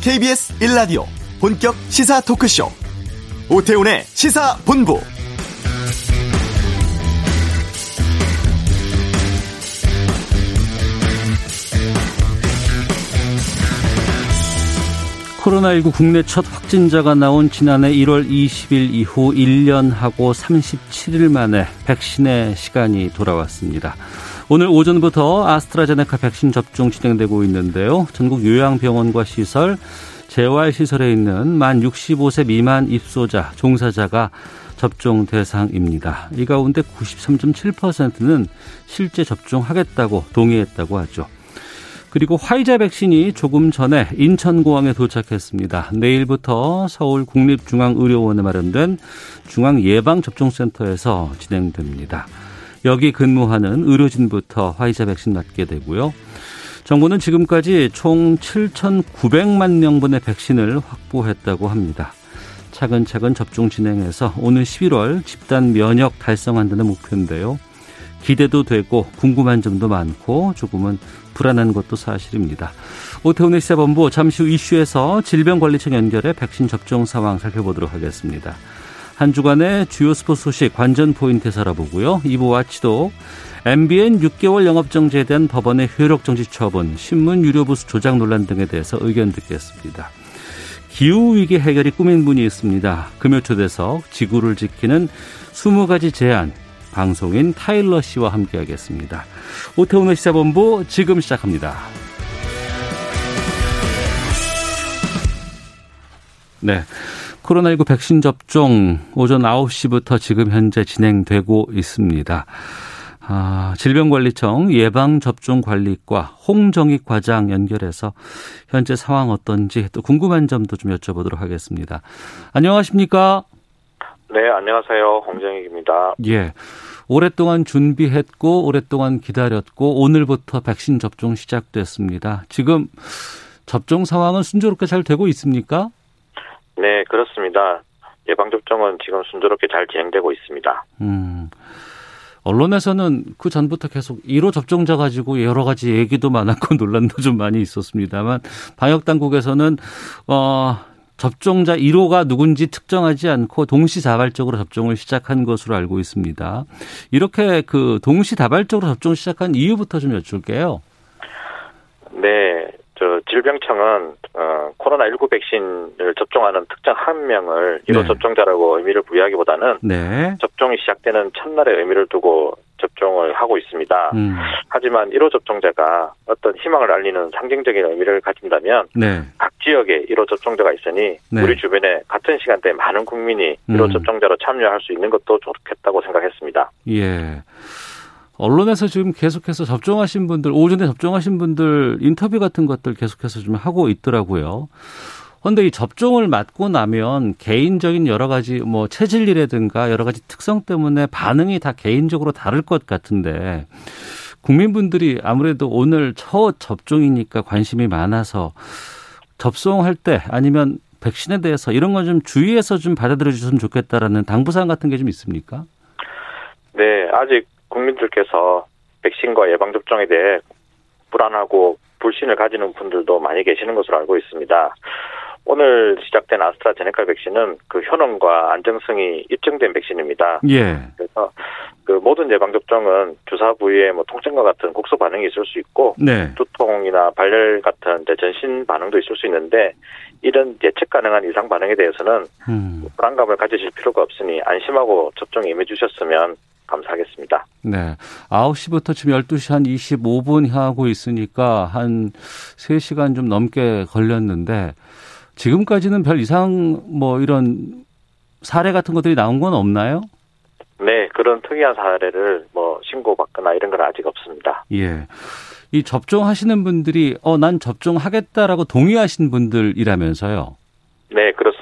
KBS 1라디오 본격 시사 토크쇼 오태훈의 시사본부 코로나19 국내 첫 확진자가 나온 지난해 1월 20일 이후 1년하고 37일 만에 백신의 시간이 돌아왔습니다. 오늘 오전부터 아스트라제네카 백신 접종 진행되고 있는데요. 전국 요양병원과 시설, 재활시설에 있는 만 65세 미만 입소자, 종사자가 접종 대상입니다. 이 가운데 93.7%는 실제 접종하겠다고 동의했다고 하죠. 그리고 화이자 백신이 조금 전에 인천공항에 도착했습니다. 내일부터 서울 국립중앙의료원에 마련된 중앙예방접종센터에서 진행됩니다. 여기 근무하는 의료진부터 화이자 백신 맞게 되고요. 정부는 지금까지 총 7,900만 명분의 백신을 확보했다고 합니다. 차근차근 접종 진행해서 오늘 11월 집단 면역 달성한다는 목표인데요. 기대도 되고 궁금한 점도 많고 조금은 불안한 것도 사실입니다. 오태훈의 시사본부 잠시 후 이슈에서 질병관리청 연결해 백신 접종 상황 살펴보도록 하겠습니다. 한 주간의 주요 스포츠 소식 관전 포인트 살아보고요. 2부 와치도 MBN 6개월 영업정지에 대한 법원의 효력정지 처분, 신문 유료 부수 조작 논란 등에 대해서 의견 듣겠습니다. 기후위기 해결이 꾸민 분이 있습니다. 금요초대석 지구를 지키는 20가지 제안 방송인 타일러 씨와 함께하겠습니다. 오태훈의 시사본부 지금 시작합니다. 네. 코로나19 백신 접종 오전 9시부터 지금 현재 진행되고 있습니다. 아, 질병관리청 예방접종관리과 홍정익 과장 연결해서 현재 상황 어떤지 또 궁금한 점도 좀 여쭤보도록 하겠습니다. 안녕하십니까? 네, 안녕하세요. 홍정익입니다. 예. 오랫동안 준비했고 오랫동안 기다렸고 오늘부터 백신 접종 시작됐습니다. 지금 접종 상황은 순조롭게 잘 되고 있습니까? 네, 그렇습니다. 예방접종은 지금 순조롭게 잘 진행되고 있습니다. 음. 언론에서는 그 전부터 계속 1호 접종자 가지고 여러 가지 얘기도 많았고 논란도 좀 많이 있었습니다만 방역 당국에서는 어 접종자 1호가 누군지 특정하지 않고 동시다발적으로 접종을 시작한 것으로 알고 있습니다. 이렇게 그 동시다발적으로 접종 시작한 이유부터 좀 여쭐게요. 네, 저 질병청은 어, 코로나19 백신을 접종하는 특정 한 명을 1호 네. 접종자라고 의미를 부여하기보다는 네. 접종이 시작되는 첫날의 의미를 두고 접종을 하고 있습니다. 음. 하지만 1호 접종자가 어떤 희망을 알리는 상징적인 의미를 가진다면 네. 각 지역에 1호 접종자가 있으니 네. 우리 주변에 같은 시간대에 많은 국민이 1호 음. 접종자로 참여할 수 있는 것도 좋겠다고 생각했습니다. 예. 언론에서 지금 계속해서 접종하신 분들, 오전에 접종하신 분들 인터뷰 같은 것들 계속해서 좀 하고 있더라고요. 그런데 이 접종을 맞고 나면 개인적인 여러 가지 뭐 체질이라든가 여러 가지 특성 때문에 반응이 다 개인적으로 다를 것 같은데 국민분들이 아무래도 오늘 첫 접종이니까 관심이 많아서 접종할 때 아니면 백신에 대해서 이런 건 좀 주의해서 좀 받아들여 주셨으면 좋겠다라는 당부사항 같은 게 좀 있습니까? 네, 아직 국민들께서 백신과 예방접종에 대해 불안하고 불신을 가지는 분들도 많이 계시는 것으로 알고 있습니다. 오늘 시작된 아스트라제네카 백신은 그 효능과 안정성이 입증된 백신입니다. 예. 그래서 그 모든 예방 접종은 주사 부위에 뭐 통증과 같은 국소 반응이 있을 수 있고 네. 두통이나 발열 같은 전신 반응도 있을 수 있는데 이런 예측 가능한 이상 반응에 대해서는 음. 불안감을 가지실 필요가 없으니 안심하고 접종에 임해 주셨으면 감사하겠습니다. 네. 9시부터 지금 12시 한 25분 하고 있으니까 한 3시간 좀 넘게 걸렸는데 지금까지는 별 이상 뭐 이런 사례 같은 것들이 나온 건 없나요? 네, 그런 특이한 사례를 뭐 신고받거나 이런 건 아직 없습니다. 예. 이 접종하시는 분들이 어, 난 접종하겠다라고 동의하신 분들이라면서요? 네, 그렇습니다.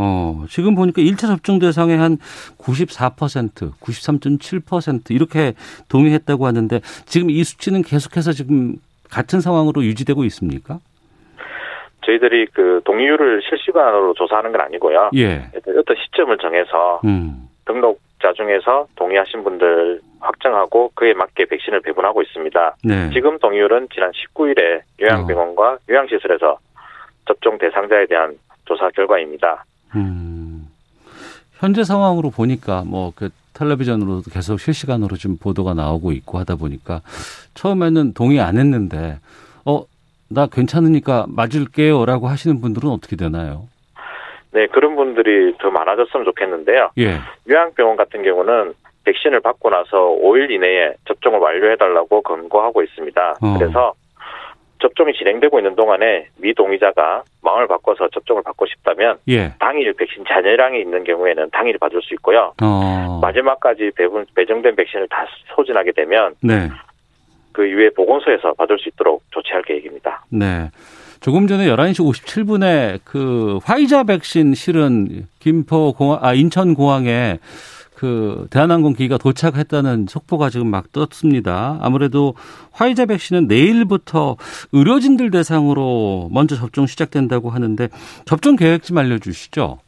어, 지금 보니까 1차 접종 대상의 한 94%, 93.7% 이렇게 동의했다고 하는데 지금 이 수치는 계속해서 지금 같은 상황으로 유지되고 있습니까? 저희들이 그 동의율을 실시간으로 조사하는 건 아니고요. 예. 어떤 시점을 정해서 음. 등록자 중에서 동의하신 분들 확정하고 그에 맞게 백신을 배분하고 있습니다. 네. 지금 동의율은 지난 19일에 요양병원과 어. 요양시설에서 접종 대상자에 대한 조사 결과입니다. 음, 현재 상황으로 보니까 뭐 그 텔레비전으로도 계속 실시간으로 지금 보도가 나오고 있고 하다 보니까 처음에는 동의 안 했는데 어, 나 괜찮으니까 맞을게요라고 하시는 분들은 어떻게 되나요? 네, 그런 분들이 더 많아졌으면 좋겠는데요. 예. 요양병원 같은 경우는 백신을 받고 나서 5일 이내에 접종을 완료해달라고 권고하고 있습니다. 어. 그래서 접종이 진행되고 있는 동안에 미동의자가 마음을 바꿔서 접종을 받고 싶다면 예. 당일 백신 잔여량이 있는 경우에는 당일 받을 수 있고요. 어. 마지막까지 배분, 배정된 백신을 다 소진하게 되면 네. 그 이후에 보건소에서 받을 수 있도록 조치할 계획입니다. 네. 조금 전에 11시 57분에 그 화이자 백신 실은 김포 공항, 아, 인천 공항에 그 대한항공 기가 도착했다는 속보가 지금 막 떴습니다. 아무래도 화이자 백신은 내일부터 의료진들 대상으로 먼저 접종 시작된다고 하는데 접종 계획 좀 알려주시죠.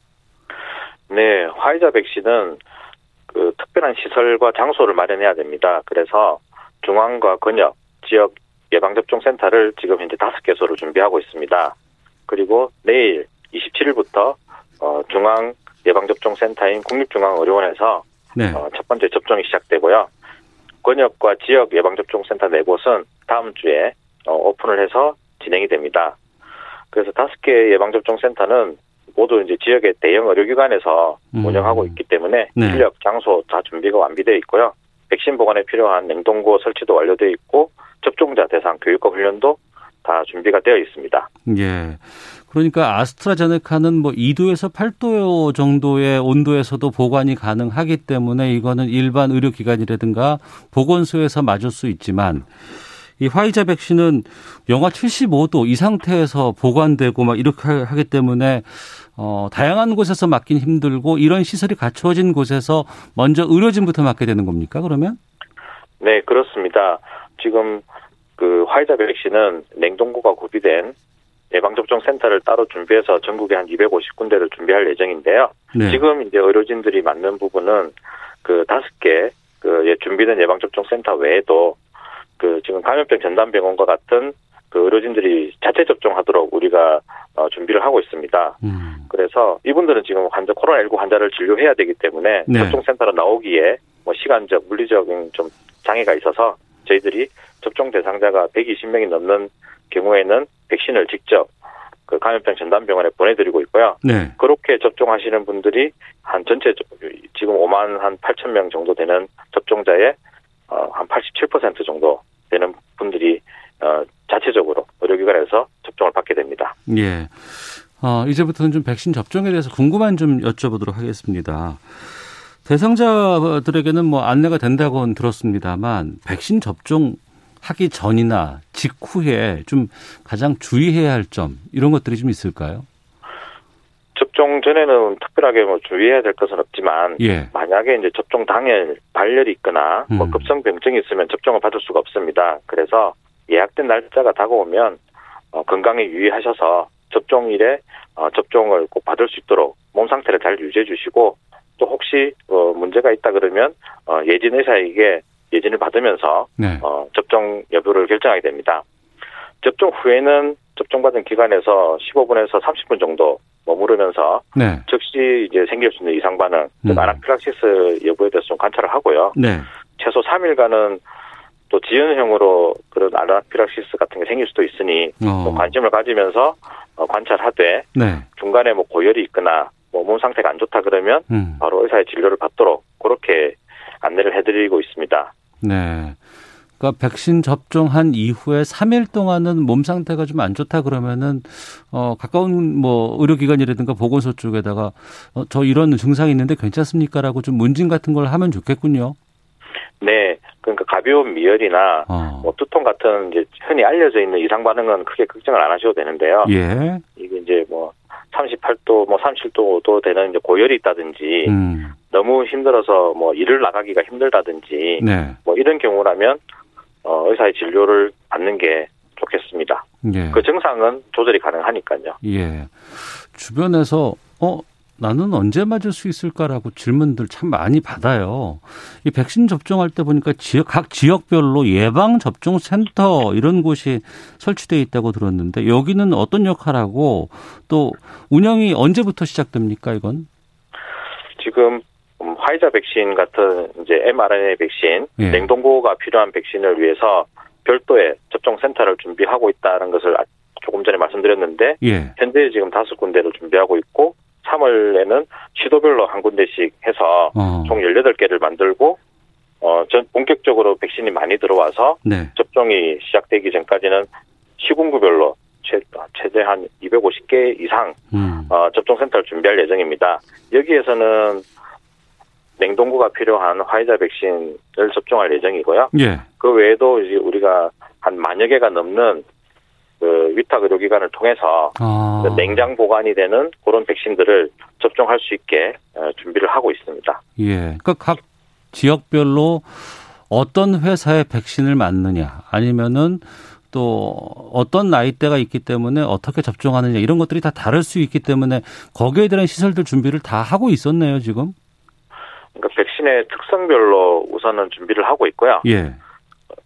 네, 화이자 백신은 그 특별한 시설과 장소를 마련해야 됩니다. 그래서 중앙과 근역, 지역 예방접종센터를 지금 현재 다섯 개소를 준비하고 있습니다. 그리고 내일 27일부터 어, 중앙 예방접종센터인 국립중앙의료원에서 네. 어, 첫 번째 접종이 시작되고요. 권역과 지역 예방접종센터 네 곳은 다음 주에 어, 오픈을 해서 진행이 됩니다. 그래서 다섯 개 예방접종센터는 모두 이제 지역의 대형 의료기관에서 음. 운영하고 있기 때문에 네. 인력, 장소 다 준비가 완비되어 있고요. 백신 보관에 필요한 냉동고 설치도 완료되어 있고 접종자 대상 교육과 훈련도 다 준비가 되어 있습니다. 예. 그러니까 아스트라제네카는 뭐 2도에서 8도 정도의 온도에서도 보관이 가능하기 때문에 이거는 일반 의료기관이라든가 보건소에서 맞을 수 있지만 이 화이자 백신은 영하 75도 이 상태에서 보관되고 막 이렇게 하기 때문에 어, 다양한 곳에서 맞긴 힘들고 이런 시설이 갖추어진 곳에서 먼저 의료진부터 맞게 되는 겁니까, 그러면? 네, 그렇습니다. 지금 그 화이자 백신은 냉동고가 구비된 예방접종 센터를 따로 준비해서 전국에 한 250군데를 준비할 예정인데요. 네. 지금 이제 의료진들이 맞는 부분은 그 다섯 개그 예, 준비된 예방접종 센터 외에도 그 지금 감염병 전담병원과 같은 그 의료진들이 자체 접종하도록 우리가 어, 준비를 하고 있습니다. 음. 그래서 이분들은 지금 환자 코로나19 환자를 진료해야 되기 때문에 네. 접종센터로 나오기에 뭐 시간적 물리적인 좀 장애가 있어서 저희들이 접종 대상자가 120명이 넘는 경우에는 백신을 직접 그 감염병 전담병원에 보내드리고 있고요. 네. 그렇게 접종하시는 분들이 한 전체 지금 5만 한 8천 명 정도 되는 접종자의 어, 한87% 정도 되는 분들이 어, 자체적으로 의료기관에서 접종을 받게 됩니다. 예. 어, 이제부터는 좀 백신 접종에 대해서 궁금한 좀 여쭤보도록 하겠습니다. 대상자들에게는 뭐 안내가 된다고는 들었습니다만 백신 접종 하기 전이나 직후에 좀 가장 주의해야 할 점 이런 것들이 좀 있을까요? 접종 전에는 특별하게 뭐 주의해야 될 것은 없지만 예. 만약에 이제 접종 당일 발열이 있거나 뭐 음. 급성 병증이 있으면 접종을 받을 수가 없습니다. 그래서 예약된 날짜가 다가오면 어, 건강에 유의하셔서 접종일에 어, 접종을 꼭 받을 수 있도록 몸 상태를 잘 유지해 주시고 또 혹시 어, 문제가 있다 그러면 어, 예진 의사에게 예진을 받으면서 네. 어, 접종 여부를 결정하게 됩니다. 접종 후에는 접종받은 기관에서 15분에서 30분 정도 머무르면서 네. 즉시 이제 생길 수 있는 이상 반응, 즉 음. 아나필락시스 여부에 대해서 좀 관찰을 하고요. 네. 최소 3일간은 또 지연형으로 그런 아나필락시스 같은 게 생길 수도 있으니 어. 또 관심을 가지면서 어, 관찰하되 네. 중간에 뭐 고열이 있거나 뭐 몸 상태가 안 좋다 그러면 음. 바로 의사의 진료를 받도록 그렇게 안내를 해드리고 있습니다. 네. 그러니까 백신 접종한 이후에 3일 동안은 몸 상태가 좀 안 좋다 그러면은 어 가까운 뭐 의료기관이라든가 보건소 쪽에다가 어, 저 이런 증상이 있는데 괜찮습니까라고 좀 문진 같은 걸 하면 좋겠군요. 네, 그러니까 가벼운 미열이나 어. 뭐 두통 같은 이제 흔히 알려져 있는 이상 반응은 크게 걱정을 안 하셔도 되는데요. 예. 이게 이제 뭐 38도, 뭐 37도도 되는 이제 고열이 있다든지 음. 너무 힘들어서 뭐 일을 나가기가 힘들다든지 네. 뭐 이런 경우라면 어, 의사의 진료를 받는 게 좋겠습니다. 예. 그 증상은 조절이 가능하니까요. 예. 주변에서 어 나는 언제 맞을 수 있을까라고 질문들 참 많이 받아요. 이 백신 접종할 때 보니까 지역, 각 지역별로 예방 접종 센터 이런 곳이 설치되어 있다고 들었는데 여기는 어떤 역할하고 또 운영이 언제부터 시작됩니까, 이건? 지금 음, 화이자 백신 같은 이제 mRNA 백신, 예. 냉동고가 필요한 백신을 위해서 별도의 접종 센터를 준비하고 있다는 것을 아- 조금 전에 말씀드렸는데 예. 현재 지금 다섯 군데를 준비하고 있고 3월에는 시도별로 한 군데씩 해서 어. 총 18개를 만들고 어, 전 본격적으로 백신이 많이 들어와서 네. 접종이 시작되기 전까지는 시군구별로 최, 최대 한 250개 이상 음. 어, 접종센터를 준비할 예정입니다. 여기에서는 냉동고가 필요한 화이자 백신을 접종할 예정이고요. 예. 그 외에도 이제 우리가 한 만여 개가 넘는 그 위탁 의료기관을 통해서 아. 그 냉장 보관이 되는 그런 백신들을 접종할 수 있게 어, 준비를 하고 있습니다. 예. 그러니까 각 지역별로 어떤 회사의 백신을 맞느냐 아니면은 또 어떤 나이대가 있기 때문에 어떻게 접종하느냐 이런 것들이 다 다를 수 있기 때문에 거기에 대한 시설들 준비를 다 하고 있었네요, 지금. 그러니까 백신의 특성별로 우선은 준비를 하고 있고요. 예.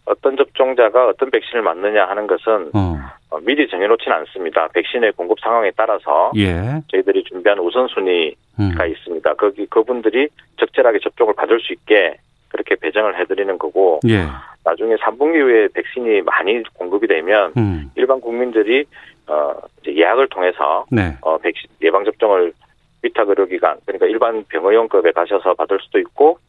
어떤 접종자가 어떤 백신을 맞느냐 하는 것은 어. 어, 미리 정해놓지는 않습니다. 백신의 공급 상황에 따라서 예. 저희들이 준비한 우선순위가 음. 있습니다. 거기 그분들이 적절하게 접종을 받을 수 있게 그렇게 배정을 해드리는 거고 예. 나중에 3분기 후에 백신이 많이 공급이 되면 음. 일반 국민들이 어 이제 예약을 통해서 네. 어 백신 예방 접종을 위탁 의료기관 그러니까 일반 병의원급에 가셔서 받을 수도 있고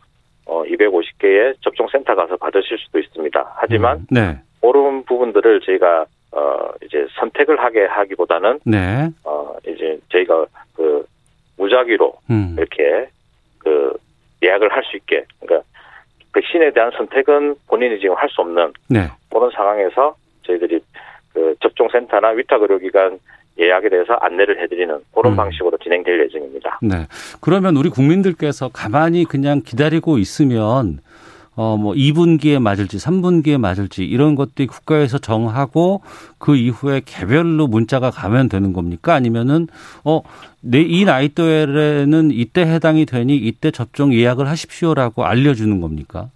어 250개의 접종 센터 가서 받으실 수도 있습니다. 하지만 음. 네. 그런 부분들을 저희가 어 이제 선택을 하게 하기보다는 네. 어 이제 저희가 그 무작위로 음. 이렇게 그 예약을 할 수 있게 그러니까 백신에 대한 선택은 본인이 지금 할 수 없는 네. 그런 상황에서 저희들이 그 접종센터나 위탁 의료기관 예약에 대해서 안내를 해드리는 그런 음. 방식으로 진행될 예정입니다. 네. 그러면 우리 국민들께서 가만히 그냥 기다리고 있으면 어 뭐 2분기에 맞을지 3분기에 맞을지 이런 것들이 국가에서 정하고 그 이후에 개별로 문자가 가면 되는 겁니까? 아니면은 어 내 이 나이대에는 이때 해당이 되니 이때 접종 예약을 하십시오라고 알려주는 겁니까?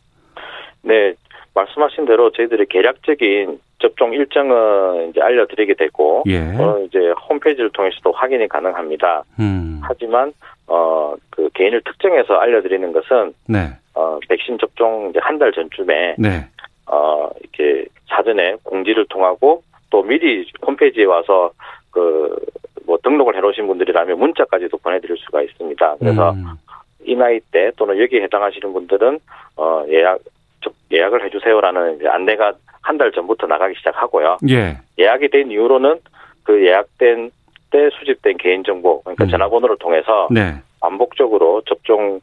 네, 말씀하신 대로 저희들이 계략적인 접종 일정은 이제 알려드리게 되고 예. 어 이제 홈페이지를 통해서도 확인이 가능합니다. 음. 하지만 어 그 개인을 특정해서 알려드리는 것은 네. 어 백신 접종 이제 한 달 전쯤에 네. 어 이렇게 사전에 공지를 통하고 또 미리 홈페이지에 와서 그 뭐 등록을 해놓으신 분들이라면 문자까지도 보내드릴 수가 있습니다. 그래서 음. 이 나이 대 또는 여기에 해당하시는 분들은 어 예약 접- 예약을 해주세요라는 이제 안내가 한 달 전부터 나가기 시작하고요. 예. 예약이 된 이후로는 그 예약된 때 수집된 개인 정보 그러니까 음. 전화번호를 통해서 네. 반복적으로 접종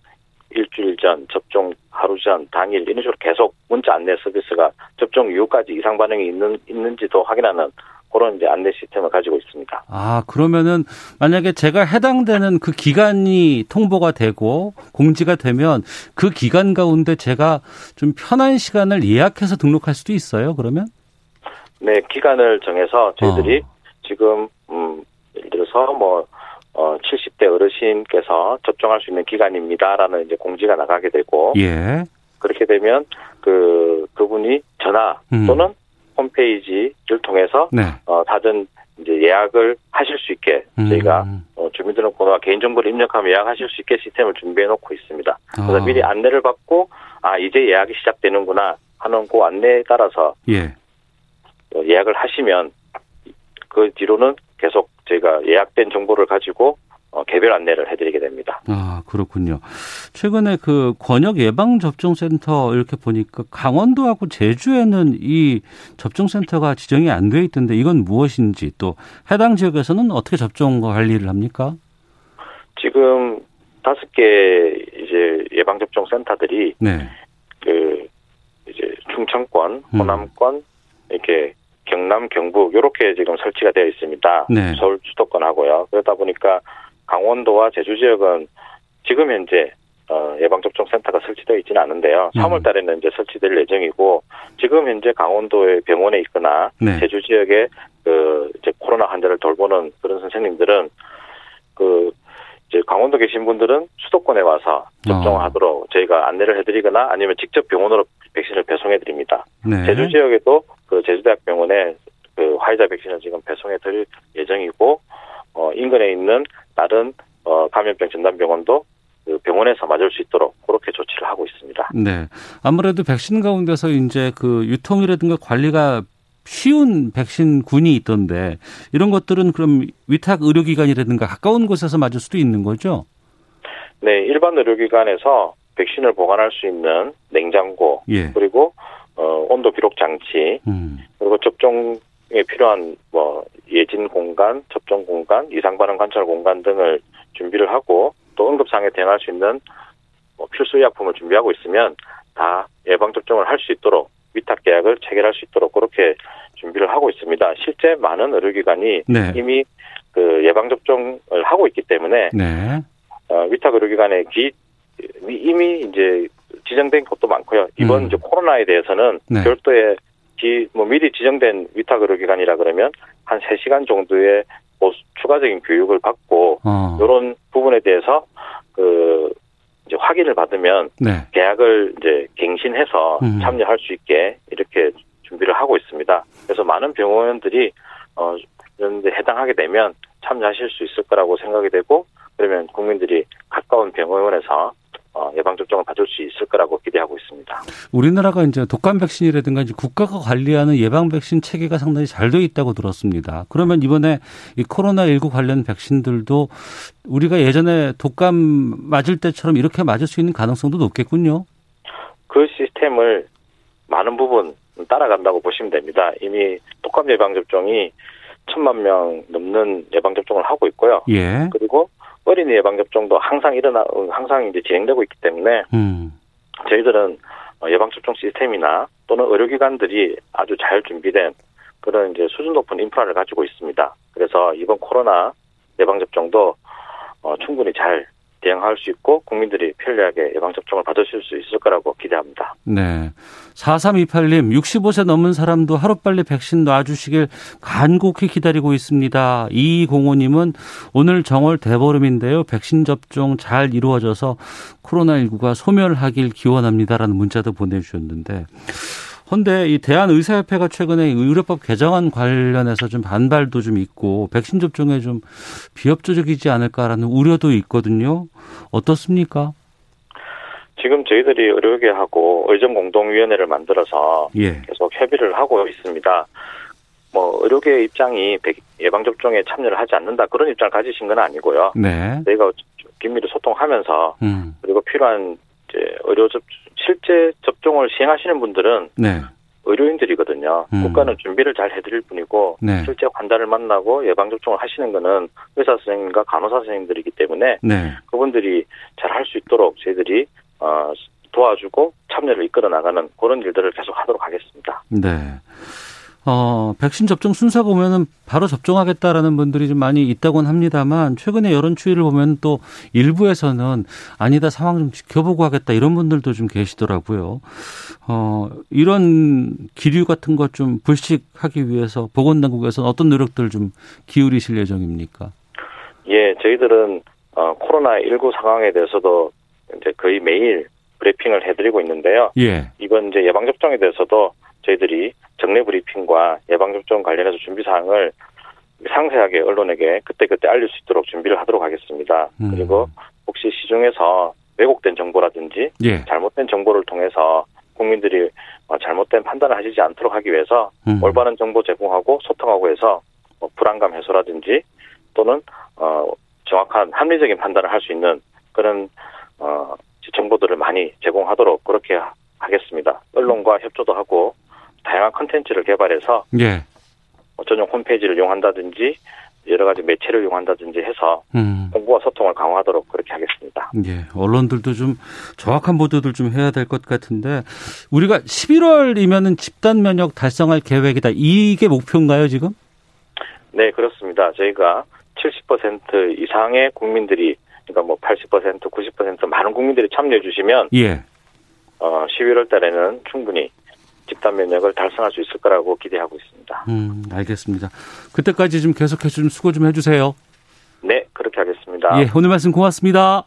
일주일 전, 접종 하루 전, 당일 이런 식으로 계속 문자 안내 서비스가 접종 이후까지 이상 반응이 있는 있는지도 확인하는 그런 이제 안내 시스템을 가지고 있습니다. 아, 그러면은 만약에 제가 해당되는 그 기간이 통보가 되고 공지가 되면 그 기간 가운데 제가 좀 편한 시간을 예약해서 등록할 수도 있어요, 그러면? 네, 기간을 정해서 저희들이 어. 지금 음 예를 들어서 뭐 어, 70대 어르신께서 접종할 수 있는 기간입니다라는 이제 공지가 나가게 되고 예. 그렇게 되면 그 그분이 전화 음. 또는 홈페이지를 통해서 네. 어, 사전 이제 예약을 하실 수 있게 음. 저희가 어, 주민등록번호와 개인정보를 입력하면 예약하실 수 있게 시스템을 준비해 놓고 있습니다. 그래서 아. 미리 안내를 받고 아 이제 예약이 시작되는구나 하는 그 안내에 따라서 예. 어, 예약을 하시면 그 뒤로는 계속 저희가 예약된 정보를 가지고 어, 개별 안내를 해드리게 됩니다. 아, 그렇군요. 최근에 그 권역 예방 접종 센터 이렇게 보니까 강원도하고 제주에는 이 접종 센터가 지정이 안 돼 있던데 이건 무엇인지 또 해당 지역에서는 어떻게 접종 관리를 합니까? 지금 다섯 개 이제 예방 접종 센터들이 네. 그 이제 충청권, 음. 호남권 이렇게 경남, 경북 이렇게 지금 설치가 되어 있습니다. 네. 서울 수도권 하고요. 그러다 보니까 강원도와 제주 지역은 지금 현재 어, 예방접종 센터가 설치되어 있지는 않은데요. 음. 3월 달에는 이제 설치될 예정이고 지금 현재 강원도의 병원에 있거나 네. 제주 지역에 그 이제 코로나 환자를 돌보는 그런 선생님들은 그 이제 강원도 계신 분들은 수도권에 와서 어. 하도록 저희가 안내를 해드리거나 아니면 직접 병원으로 백신을 배송해 드립니다. 네. 제주 지역에도 그 제주대학병원에 그 화이자 백신을 지금 배송해 드릴 예정이고 어, 인근에 있는 다른 어, 감염병 진단병원도 그 병원에서 맞을 수 있도록 그렇게 조치를 하고 있습니다. 네. 아무래도 백신 가운데서 이제 그 유통이라든가 관리가 쉬운 백신 군이 있던데 이런 것들은 그럼 위탁 의료기관이라든가 가까운 곳에서 맞을 수도 있는 거죠? 네, 일반 의료기관에서 백신을 보관할 수 있는 냉장고 예. 그리고 어, 온도 기록 장치 음. 그리고 접종에 필요한 뭐 예진 공간, 접종 공간, 이상 반응 관찰 공간 등을 준비를 하고 또 응급상에 대응할 수 있는 뭐 필수 의약품을 준비하고 있으면 다 예방 접종을 할 수 있도록 위탁 계약을 체결할 수 있도록 그렇게 준비를 하고 있습니다. 실제 많은 의료기관이 네. 이미 그 예방 접종을 하고 있기 때문에 네. 어, 위탁 의료기관에 기 이미 이제 지정된 곳도 많고요. 이번 음. 이제 코로나에 대해서는 네. 별도의 기, 뭐 미리 지정된 위탁 의료기관이라 그러면 한 3시간 정도의 뭐 추가적인 교육을 받고 어. 이런 부분에 대해서 그 이제 확인을 받으면 네. 계약을 이제 갱신해서 음. 참여할 수 있게 이렇게 준비를 하고 있습니다. 그래서 많은 병원들이 어 이런 데 해당하게 되면 참여하실 수 있을 거라고 생각이 되고 그러면 국민들이 가까운 병원에서 어, 예방접종을 받을 수 있을 거라고 기대하고 있습니다. 우리나라가 이제 독감 백신이라든가 이제 국가가 관리하는 예방 백신 체계가 상당히 잘돼 있다고 들었습니다. 그러면 이번에 이 코로나19 관련 백신들도 우리가 예전에 독감 맞을 때처럼 이렇게 맞을 수 있는 가능성도 높겠군요. 그 시스템을 많은 부분 따라간다고 보시면 됩니다. 이미 독감 예방접종이 천만 명 넘는 예방접종을 하고 있고요. 예. 그리고 어린이 예방 접종도 항상 일어나, 항상 이제 진행되고 있기 때문에 음. 저희들은 어, 예방 접종 시스템이나 또는 의료기관들이 아주 잘 준비된 그런 이제 수준 높은 인프라를 가지고 있습니다. 그래서 이번 코로나 예방 접종도 어, 충분히 잘 대응할 수 있고 국민들이 편리하게 예방접종을 받으실 수 있을 거라고 기대합니다. 네. 4328님, 65세 넘은 사람도 하루빨리 백신 놔주시길 간곡히 기다리고 있습니다. 2205님은 오늘 정월 대보름인데요. 백신 접종 잘 이루어져서 코로나19가 소멸하길 기원합니다라는 문자도 보내주셨는데. 헌데 이 대한의사협회가 최근에 의료법 개정안 관련해서 좀 반발도 좀 있고 백신 접종에 좀 비협조적이지 않을까라는 우려도 있거든요. 어떻습니까? 지금 저희들이 의료계하고 의정공동위원회를 만들어서 예. 계속 협의를 하고 있습니다. 뭐 의료계 입장이 백- 예방접종에 참여를 하지 않는다 그런 입장을 가지신 건 아니고요. 네. 저희가 긴밀히 소통하면서 음. 그리고 필요한 이제 의료 접 실제 접종을 시행하시는 분들은 네. 의료인들이거든요. 음. 국가는 준비를 잘 해드릴 뿐이고 네. 실제 환자를 만나고 예방 접종을 하시는 거는 의사 선생님과 간호사 선생님들이기 때문에 네. 그분들이 잘 할 수 있도록 저희들이 어, 도와주고 참여를 이끌어 나가는 그런 일들을 계속 하도록 하겠습니다. 네. 어, 백신 접종 순서 보면은 바로 접종하겠다라는 분들이 좀 많이 있다고는 합니다만 최근에 여론 추이를 보면 또 일부에서는 아니다 상황 좀 지켜보고 하겠다 이런 분들도 좀 계시더라고요. 어, 이런 기류 같은 것 좀 불식하기 위해서 보건당국에서는 어떤 노력들 좀 기울이실 예정입니까? 예, 저희들은 어, 코로나 19 상황에 대해서도 이제 거의 매일 브리핑을 해드리고 있는데요. 예. 이번 이제 예방 접종에 대해서도 저희들이 정례 브리핑과 예방 접종 관련해서 준비 사항을 상세하게 언론에게 그때그때 알릴 수 있도록 준비를 하도록 하겠습니다. 음. 그리고 혹시 시중에서 왜곡된 정보라든지 예. 잘못된 정보를 통해서 국민들이 어, 잘못된 판단을 하시지 않도록 하기 위해서 음. 올바른 정보 제공하고 소통하고 해서 뭐 불안감 해소라든지 또는 어, 정확한 합리적인 판단을 할 수 있는 그런 어, 정보들을 많이 제공하도록 그렇게 하- 하겠습니다. 언론과 협조도 하고 다양한 컨텐츠를 개발해서 예. 뭐 전용 홈페이지를 이용한다든지 여러 가지 매체를 이용한다든지 해서 음. 공부와 소통을 강화하도록 그렇게 하겠습니다. 예, 언론들도 좀 정확한 보도들 좀 해야 될 것 같은데 우리가 11월이면은 집단 면역 달성할 계획이다. 이게 목표인가요, 지금? 네, 그렇습니다. 저희가 70% 이상의 국민들이 그러니까 뭐 80%, 90% 많은 국민들이 참여해 주시면 예. 어 11월 달에는 충분히 집단 면역을 달성할 수 있을 거라고 기대하고 있습니다. 음, 알겠습니다. 그때까지 좀 계속해서 좀 수고 좀 해주세요. 네, 그렇게 하겠습니다. 예, 오늘 말씀 고맙습니다.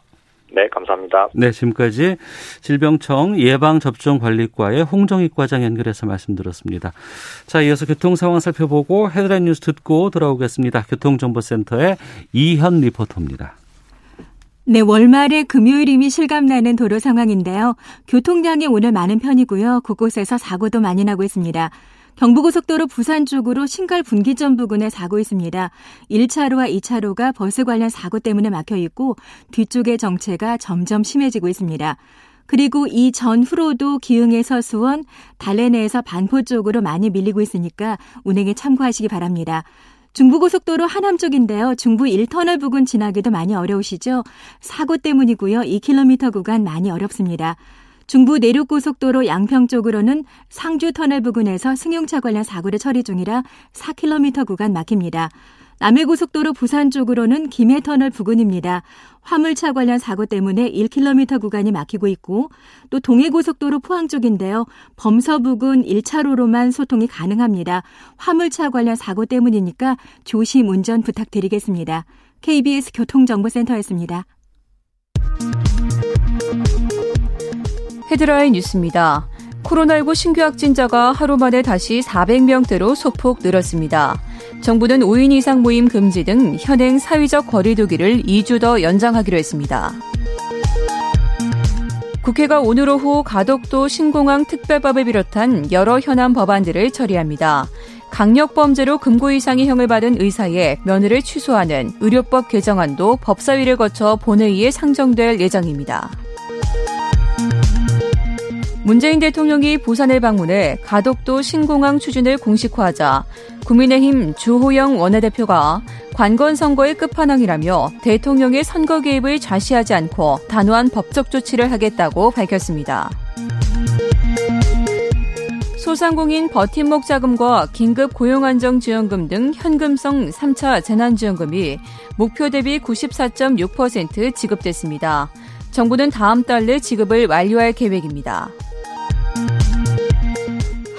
네, 감사합니다. 네, 지금까지 질병청 예방접종관리과의 홍정익 과장 연결해서 말씀드렸습니다. 자, 이어서 교통 상황 살펴보고 헤드라인 뉴스 듣고 돌아오겠습니다. 교통정보센터의 이현 리포터입니다. 네, 월말에 금요일임이 실감나는 도로 상황인데요. 교통량이 오늘 많은 편이고요. 곳곳에서 사고도 많이 나고 있습니다. 경부고속도로 부산 쪽으로 신갈 분기점 부근에 사고 있습니다. 1차로와 2차로가 버스 관련 사고 때문에 막혀 있고 뒤쪽의 정체가 점점 심해지고 있습니다. 그리고 이 전후로도 기흥에서 수원, 달래내에서 반포 쪽으로 많이 밀리고 있으니까 운행에 참고하시기 바랍니다. 중부고속도로 하남 쪽인데요. 중부 1터널 부근 지나기도 많이 어려우시죠? 사고 때문이고요. 2km 구간 많이 어렵습니다. 중부 내륙고속도로 양평 쪽으로는 상주 터널 부근에서 승용차 관련 사고를 처리 중이라 4km 구간 막힙니다. 남해고속도로 부산 쪽으로는 김해터널 부근입니다. 화물차 관련 사고 때문에 1km 구간이 막히고 있고 또 동해고속도로 포항 쪽인데요. 범서 부근 1차로로만 소통이 가능합니다. 화물차 관련 사고 때문이니까 조심 운전 부탁드리겠습니다. KBS 교통정보센터였습니다. 헤드라인 뉴스입니다. 코로나19 신규 확진자가 하루 만에 다시 400명대로 소폭 늘었습니다. 정부는 5인 이상 모임 금지 등 현행 사회적 거리두기를 2주 더 연장하기로 했습니다. 국회가 오늘 오후 가덕도 신공항 특별법을 비롯한 여러 현안 법안들을 처리합니다. 강력 범죄로 금고 이상의 형을 받은 의사의 면허를 취소하는 의료법 개정안도 법사위를 거쳐 본회의에 상정될 예정입니다. 문재인 대통령이 부산을 방문해 가덕도 신공항 추진을 공식화하자 국민의힘 주호영 원내대표가 관건 선거의 끝판왕이라며 대통령의 선거 개입을 좌시하지 않고 단호한 법적 조치를 하겠다고 밝혔습니다. 소상공인 버팀목 자금과 긴급 고용안정지원금 등 현금성 3차 재난지원금이 목표 대비 94.6% 지급됐습니다. 정부는 다음 달 내 지급을 완료할 계획입니다.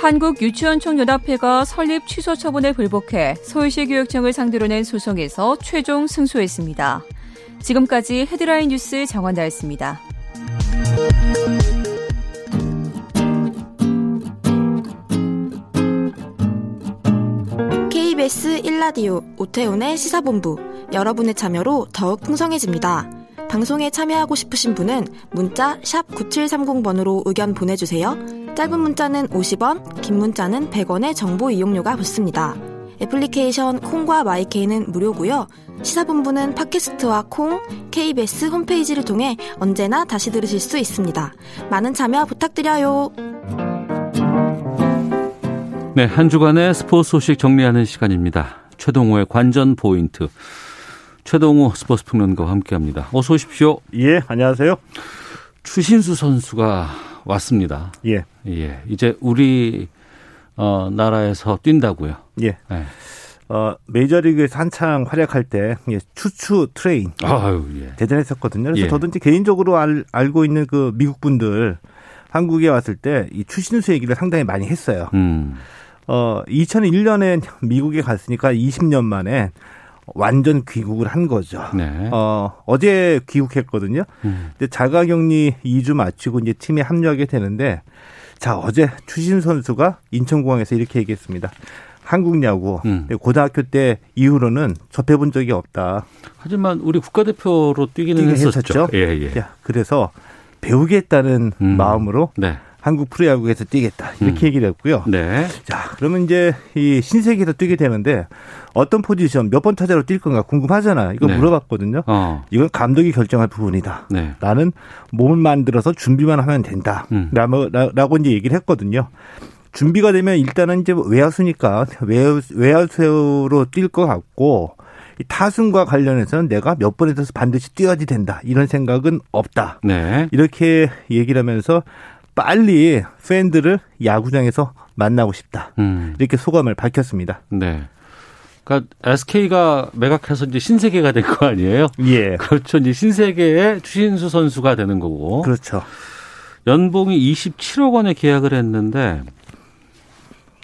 한국유치원총연합회가 설립 취소 처분에 불복해 서울시 교육청을 상대로 낸 소송에서 최종 승소했습니다. 지금까지 헤드라인 뉴스 정원다였습니다. KBS 1라디오 오태훈의 시사본부 여러분의 참여로 더욱 풍성해집니다. 방송에 참여하고 싶으신 분은 문자 9730번으로 의견 보내주세요. 짧은 문자는 50원, 긴 문자는 100원의 정보 이용료가 붙습니다. 애플리케이션 콩과 마이케이는 무료고요. 시사본부는 팟캐스트와 콩, KBS 홈페이지를 통해 언제나 다시 들으실 수 있습니다. 많은 참여 부탁드려요. 네, 한 주간의 스포츠 소식 정리하는 시간입니다. 최동호의 관전 포인트. 최동호 스포츠 평론가와 함께합니다. 어서 오십시오. 예, 안녕하세요. 추신수 선수가 왔습니다. 예. 예. 이제 우리 어 나라에서 뛴다고요. 예. 네. 어, 메이저리그에서 한창 활약할 때 예, 추추 트레인 아유, 예. 대단했었거든요. 그래서 예. 이제 개인적으로 알, 알고 있는 그 미국 분들 한국에 왔을 때 이 추신수 얘기를 상당히 많이 했어요. 음. 어, 2001년에 미국에 갔으니까 20년 만에 완전 귀국을 한 거죠. 네. 어, 어제 귀국했거든요. 음. 근데 자가 격리 2주 마치고 이제 팀에 합류하게 되는데 자, 어제 추신 선수가 인천공항에서 이렇게 얘기했습니다. 한국 야구 음. 고등학교 때 이후로는 접해본 적이 없다. 하지만 우리 국가대표로 뛰기는 했었죠. 했었죠. 예, 예. 야, 그래서 배우겠다는 음. 마음으로 네. 한국 프로야구에서 뛰겠다 이렇게 음. 얘기를 했고요. 네. 자, 그러면 이제 이 신세계에서 뛰게 되는데 어떤 포지션 몇 번 타자로 뛸 건가 궁금하잖아. 이거 네. 물어봤거든요. 어. 이건 감독이 결정할 부분이다. 네. 나는 몸을 만들어서 준비만 하면 된다. 음. 라고, 라고 이제 얘기를 했거든요. 준비가 되면 일단은 이제 외야수니까 외야, 외야수로 뛸 것 같고 이 타순과 관련해서는 내가 몇 번에 서 반드시 뛰어야지 된다. 이런 생각은 없다. 네. 이렇게 얘기를 하면서 빨리 팬들을 야구장에서 만나고 싶다. 음. 이렇게 소감을 밝혔습니다. 네. 그러니까 SK가 매각해서 이제 신세계가 된 거 아니에요? 예. 그렇죠. 이제 신세계의 추신수 선수가 되는 거고. 그렇죠. 연봉이 27억 원에 계약을 했는데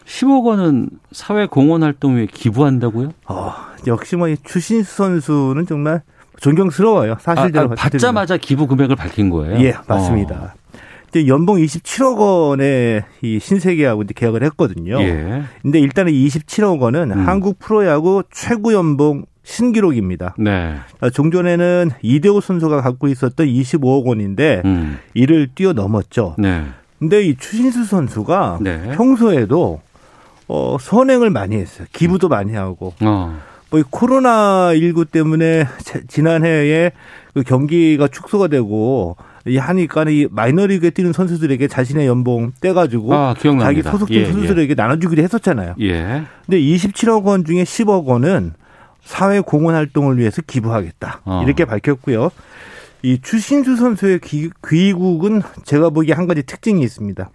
10억 원은 사회 공헌 활동 위에 기부한다고요? 어, 역시 뭐이 추신수 선수는 정말 존경스러워요. 사실대로 아, 아, 받자마자 기부 금액을 밝힌 거예요. 예, 맞습니다. 어. 이제 연봉 27억 원의 이 신세계하고 이제 계약을 했거든요. 예. 근데 일단은 27억 원은 음. 한국 프로야구 최고 연봉 신기록입니다. 네. 아, 종전에는 이대호 선수가 갖고 있었던 25억 원인데 음. 이를 뛰어넘었죠. 네. 근데 이 추신수 선수가 네. 평소에도 어 선행을 많이 했어요. 기부도 많이 하고. 어. 뭐 코로나 19 때문에 지난해에 그 경기가 축소가 되고 이 하니까 이 마이너리그에 뛰는 선수들에게 자신의 연봉 떼가지고 아, 자기 소속팀 예, 선수들에게 예. 나눠주기로 했었잖아요. 예. 근데 27억 원 중에 10억 원은 사회 공헌 활동을 위해서 기부하겠다 어. 이렇게 밝혔고요. 이 추신수 선수의 귀, 귀국은 제가 보기에 한 가지 특징이 있습니다.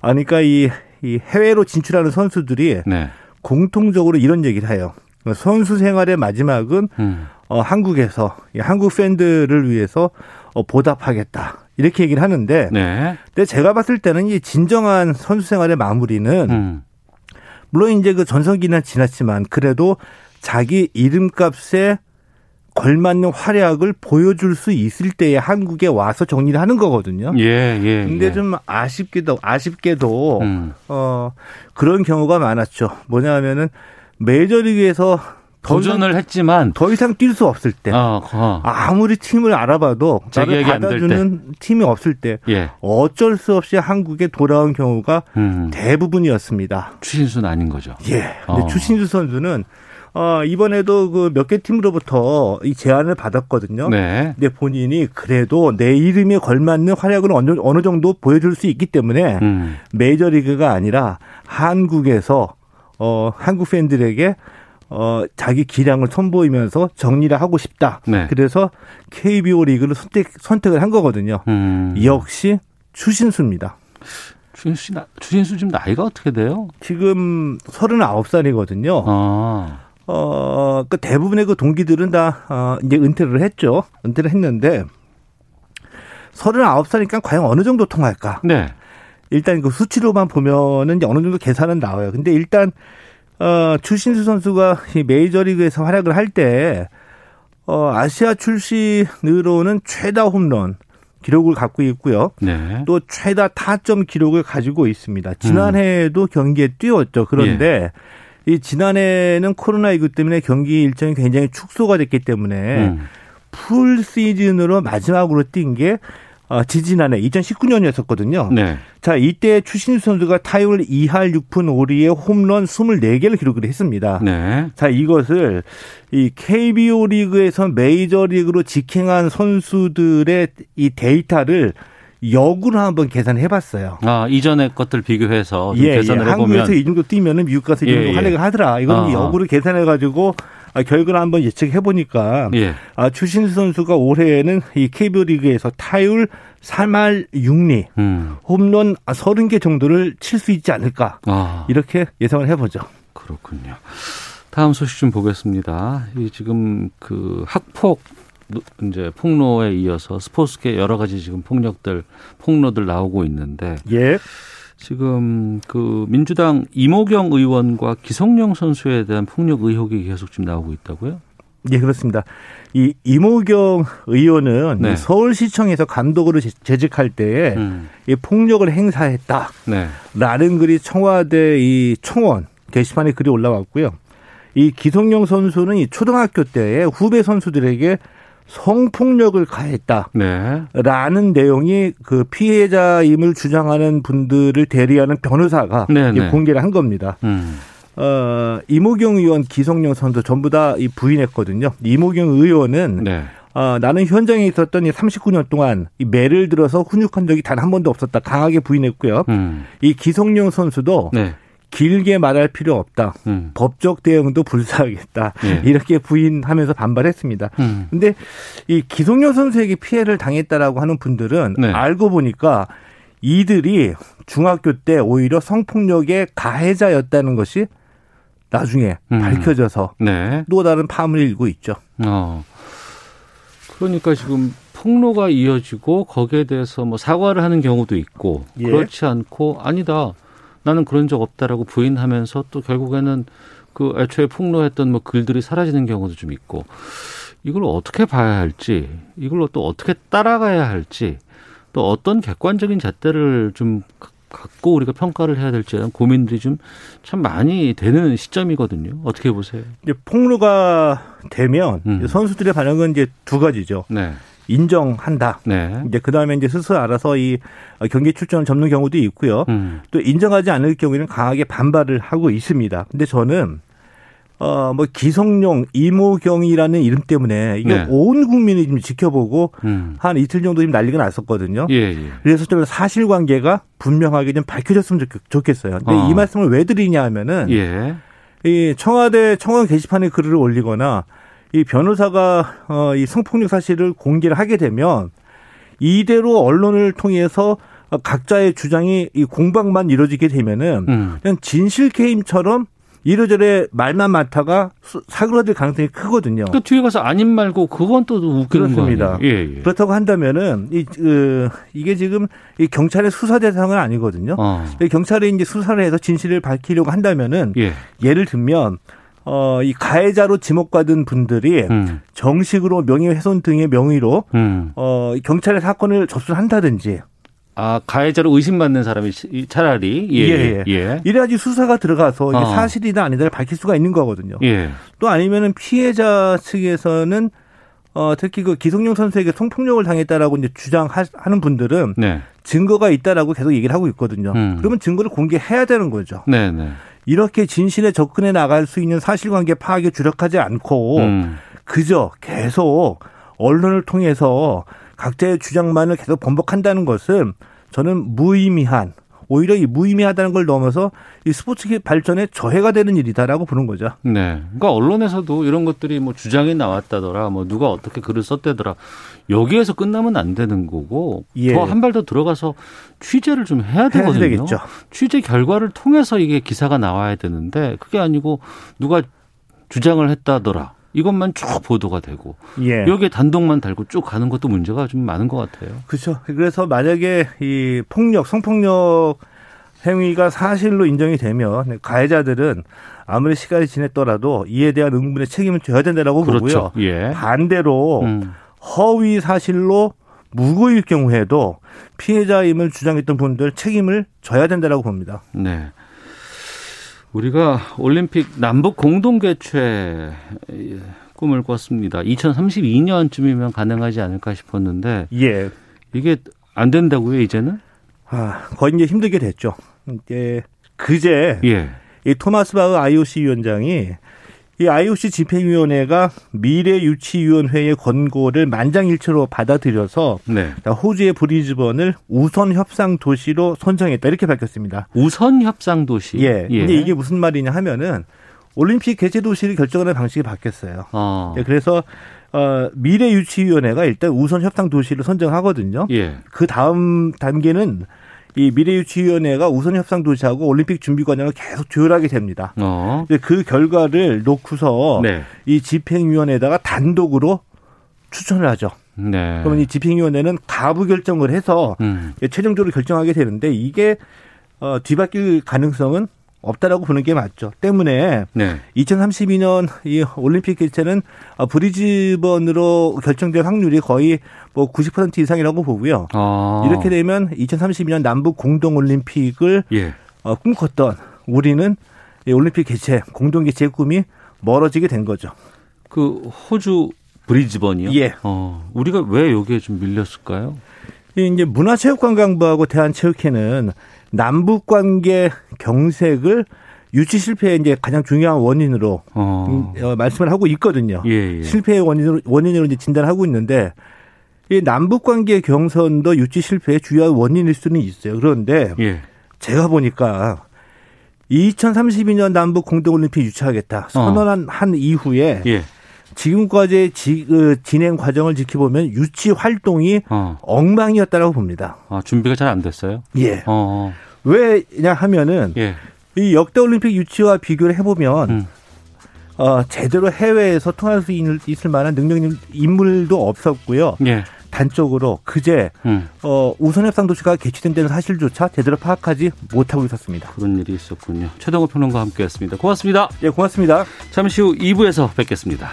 아, 그러니까 이, 이 해외로 진출하는 선수들이 네. 공통적으로 이런 얘기를 해요. 선수 생활의 마지막은 음. 어, 한국에서 한국 팬들을 위해서 어, 보답하겠다 이렇게 얘기를 하는데, 네. 근데 제가 봤을 때는 이 진정한 선수 생활의 마무리는 음. 물론 이제 그 전성기는 지났지만 그래도 자기 이름값에 걸맞는 활약을 보여줄 수 있을 때에 한국에 와서 정리를 하는 거거든요. 예, 예. 근데 예. 좀 아쉽게도 아쉽게도 음. 어 그런 경우가 많았죠. 뭐냐면은 메이저리그에서 도전을 했지만 더 이상 뛸 수 없을 때 어, 어. 아무리 팀을 알아봐도 나를 받아주는 팀이 없을 때 예. 어쩔 수 없이 한국에 돌아온 경우가 음. 대부분이었습니다. 추신수는 아닌 거죠. 예. 근데 어. 추신수 선수는 어, 이번에도 그 몇 개 팀으로부터 이 제안을 받았거든요. 네. 근데 본인이 그래도 내 이름에 걸맞는 활약을 어느, 어느 정도 보여줄 수 있기 때문에 음. 메이저리그가 아니라 한국에서 어, 한국 팬들에게 어, 자기 기량을 선보이면서 정리를 하고 싶다. 네. 그래서 KBO 리그를 선택, 선택을 한 거거든요. 음. 역시 추신수입니다. 추신수, 추신수 지금 나이가 어떻게 돼요? 지금 39살이거든요. 아. 어, 그 대부분의 그 동기들은 다, 어, 이제 은퇴를 했죠. 은퇴를 했는데, 39살이니까 과연 어느 정도 통할까? 네. 일단 그 수치로만 보면은 이제 어느 정도 계산은 나와요. 근데 일단, 어, 추신수 선수가 이 메이저리그에서 활약을 할 때, 어, 아시아 출신으로는 최다 홈런 기록을 갖고 있고요. 네. 또 최다 타점 기록을 가지고 있습니다. 지난해에도 음. 경기에 뛰었죠. 그런데 예. 이 지난해는 코로나19 때문에 경기 일정이 굉장히 축소가 됐기 때문에 음. 풀 시즌으로 마지막으로 뛴게 어, 지지난해 2019년이었었거든요. 네. 자, 이때 추신수 선수가 타율 2할 6푼 5리에 홈런 24개를 기록을 했습니다. 네. 자, 이것을 이 KBO 리그에서 메이저 리그로 직행한 선수들의 이 데이터를 역으로 한번 계산해 봤어요. 아, 이전의 것들 비교해서 예, 계산을 예. 해보면 한국에서 이 정도 뛰면은 미국 가서 이 정도 예, 활약을 예. 하더라. 이건 아, 역으로 계산해 가지고 아, 결과를 한번 예측해 보니까 예. 아, 추신수 선수가 올해에는 이 KBO 리그에서 타율 3할 6리, 음. 홈런 30개 정도를 칠 수 있지 않을까. 아. 이렇게 예상을 해 보죠. 그렇군요. 다음 소식 좀 보겠습니다. 이 지금 그 학폭 이제 폭로에 이어서 스포츠계 여러 가지 지금 폭력들 폭로들 나오고 있는데 예. 지금 그 민주당 이모경 의원과 기성용 선수에 대한 폭력 의혹이 계속 지금 나오고 있다고요? 예, 그렇습니다. 이 이모경 의원은 네. 서울시청에서 감독으로 재직할 때에 음. 이 폭력을 행사했다. 네. 라는 글이 청와대 이 청원 게시판에 글이 올라왔고요. 이 기성용 선수는 이 초등학교 때에 후배 선수들에게 성폭력을 가했다. 네. 라는 내용이 그 피해자임을 주장하는 분들을 대리하는 변호사가 네, 네. 공개를 한 겁니다. 음. 어, 이모경 의원, 기성용 선수 전부 다 이 부인했거든요. 이모경 의원은 네. 어, 나는 현장에 있었던 이 39년 동안 이 매를 들어서 훈육한 적이 단 한 번도 없었다. 강하게 부인했고요. 음. 이 기성용 선수도 네. 길게 말할 필요 없다. 음. 법적 대응도 불사하겠다. 예. 이렇게 부인하면서 반발했습니다. 음. 근데 이 기성용 선수에게 피해를 당했다라고 하는 분들은 네. 알고 보니까 이들이 중학교 때 오히려 성폭력의 가해자였다는 것이 나중에 음. 밝혀져서 네. 또 다른 파문을 일고 있죠. 어. 그러니까 지금 폭로가 이어지고 거기에 대해서 뭐 사과를 하는 경우도 있고 예. 그렇지 않고 아니다. 나는 그런 적 없다라고 부인하면서 또 결국에는 그 애초에 폭로했던 뭐 글들이 사라지는 경우도 좀 있고 이걸 어떻게 봐야 할지, 이걸로 또 어떻게 따라가야 할지, 또 어떤 객관적인 잣대를 좀 갖고 우리가 평가를 해야 될지 는 고민들이 좀 참 많이 되는 시점이거든요. 어떻게 보세요? 이제 폭로가 되면 음. 선수들의 반응은 이제 두 가지죠. 네. 인정한다. 네. 이제 그 다음에 이제 스스로 알아서 이 경기 출전을 접는 경우도 있고요. 음. 또 인정하지 않을 경우에는 강하게 반발을 하고 있습니다. 근데 저는 어 뭐 기성용, 이모경이라는 이름 때문에 이게 네. 온 국민이 지금 지켜보고 음. 한 이틀 정도 지금 난리가 났었거든요. 예, 예. 그래서 좀 사실관계가 분명하게 좀 밝혀졌으면 좋- 좋겠어요. 근데 어. 이 말씀을 왜 드리냐 하면은 예. 이 청와대 청원 게시판에 글을 올리거나 이 변호사가 어, 이 성폭력 사실을 공개를 하게 되면 이대로 언론을 통해서 각자의 주장이 이 공방만 이루어지게 되면은 음. 그냥 진실 게임처럼 이러저래 말만 많다가 수- 사그라들 가능성이 크거든요. 또 뒤에 가서 아님 말고 그건 또 웃기는 아니에요? 예, 예. 그렇다고 한다면은 이 그, 이게 지금 이 경찰의 수사 대상은 아니거든요. 어. 경찰이 이제 수사를 해서 진실을 밝히려고 한다면은 예. 예를 들면 어, 이 가해자로 지목받은 분들이 음. 정식으로 명예훼손 등의 명의로 음. 어, 경찰에 사건을 접수를 한다든지 아, 가해자로 의심받는 사람이 시- 차라리 예. 예, 예. 예. 이래야지 수사가 들어가서 이게 어. 사실이다 아니다를 밝힐 수가 있는 거거든요. 예. 또 아니면은 피해자 측에서는 어, 특히 그 기성용 선수에게 성폭력을 당했다라고 이제 주장하는 분들은 네. 증거가 있다라고 계속 얘기를 하고 있거든요. 음. 그러면 증거를 공개해야 되는 거죠. 네, 네. 이렇게 진실에 접근해 나갈 수 있는 사실관계 파악에 주력하지 않고 음. 그저 계속 언론을 통해서 각자의 주장만을 계속 번복한다는 것은 저는 무의미한 오히려 이 무의미하다는 걸 넘어서 이 스포츠 발전에 저해가 되는 일이다라고 보는 거죠. 네. 그러니까 언론에서도 이런 것들이 뭐 주장이 나왔다더라, 뭐 누가 어떻게 글을 썼다더라. 여기에서 끝나면 안 되는 거고 예. 더한 발 더 들어가서 취재를 좀 해야 해야 되거든요. 되겠죠. 취재 결과를 통해서 이게 기사가 나와야 되는데 그게 아니고 누가 주장을 했다더라. 이것만 쭉 보도가 되고 예. 여기에 단독만 달고 쭉 가는 것도 문제가 좀 많은 것 같아요. 그렇죠. 그래서 만약에 이 폭력, 성폭력 행위가 사실로 인정이 되면 가해자들은 아무리 시간이 지났더라도 이에 대한 응분의 책임을 져야 된다라고 그렇죠. 보고요. 예. 반대로 음. 허위 사실로 무고일 경우에도 피해자임을 주장했던 분들 책임을 져야 된다라고 봅니다. 네. 우리가 올림픽 남북 공동 개최 꿈을 꿨습니다. 2032년쯤이면 가능하지 않을까 싶었는데 예. 이게 안 된다고요, 이제는? 아, 거의 이제 힘들게 됐죠. 이제 그제 예. 이 토마스 바흐 IOC 위원장이 이 IOC 집행위원회가 미래유치위원회의 권고를 만장일치로 받아들여서 네. 호주의 브리즈번을 우선 협상 도시로 선정했다 이렇게 밝혔습니다. 우선 협상 도시. 예. 근데 이게 무슨 말이냐 하면은 올림픽 개최 도시를 결정하는 방식이 바뀌었어요. 어. 예, 그래서 어, 미래유치위원회가 일단 우선 협상 도시를 선정하거든요. 예. 그 다음 단계는 이 미래유치위원회가 우선 협상 도시하고 올림픽 준비 과정을 계속 조율하게 됩니다. 어. 그 결과를 놓고서 네. 이 집행위원회에다가 단독으로 추천을 하죠. 네. 그러면 이 집행위원회는 가부 결정을 해서 음. 최종적으로 결정하게 되는데 이게 어, 뒤바뀔 가능성은 없다라고 보는 게 맞죠. 때문에 네. 2032년 이 올림픽 개최는 어, 브리즈번으로 결정될 확률이 거의 뭐 90% 이상이라고 보고요. 어. 이렇게 되면 2032년 남북 공동 올림픽을 예. 어, 꿈꿨던 우리는 이 올림픽 개최 공동 개최 꿈이 멀어지게 된 거죠. 그 호주 브리즈번이요? 예. 어. 우리가 왜 여기에 좀 밀렸을까요? 이 이제 문화체육관광부하고 대한체육회는 남북 관계 경색을 유치 실패의 이제 가장 중요한 원인으로 어. 음, 어, 말씀을 하고 있거든요. 예, 예. 실패의 원인으로 원인으로 이제 진단하고 있는데 이 남북 관계 경선도 유치 실패의 주요한 원인일 수는 있어요. 그런데 예. 제가 보니까 2032년 남북 공동올림픽 유치하겠다 선언한 한 이후에 예. 지금까지의 지, 그 진행 과정을 지켜보면 유치 활동이 어. 엉망이었다라고 봅니다. 아, 준비가 잘 안 됐어요? 예. 어. 왜냐 하면은 예. 이 역대 올림픽 유치와 비교를 해보면 음. 어, 제대로 해외에서 통할 수 있을, 있을 만한 능력 인물도 없었고요. 예. 단적으로 그제 음. 어, 우선협상 도시가 개최된 데는 사실조차 제대로 파악하지 못하고 있었습니다. 그런 일이 있었군요. 최동호 평론가와 함께했습니다. 고맙습니다. 예, 고맙습니다. 잠시 후 2부에서 뵙겠습니다.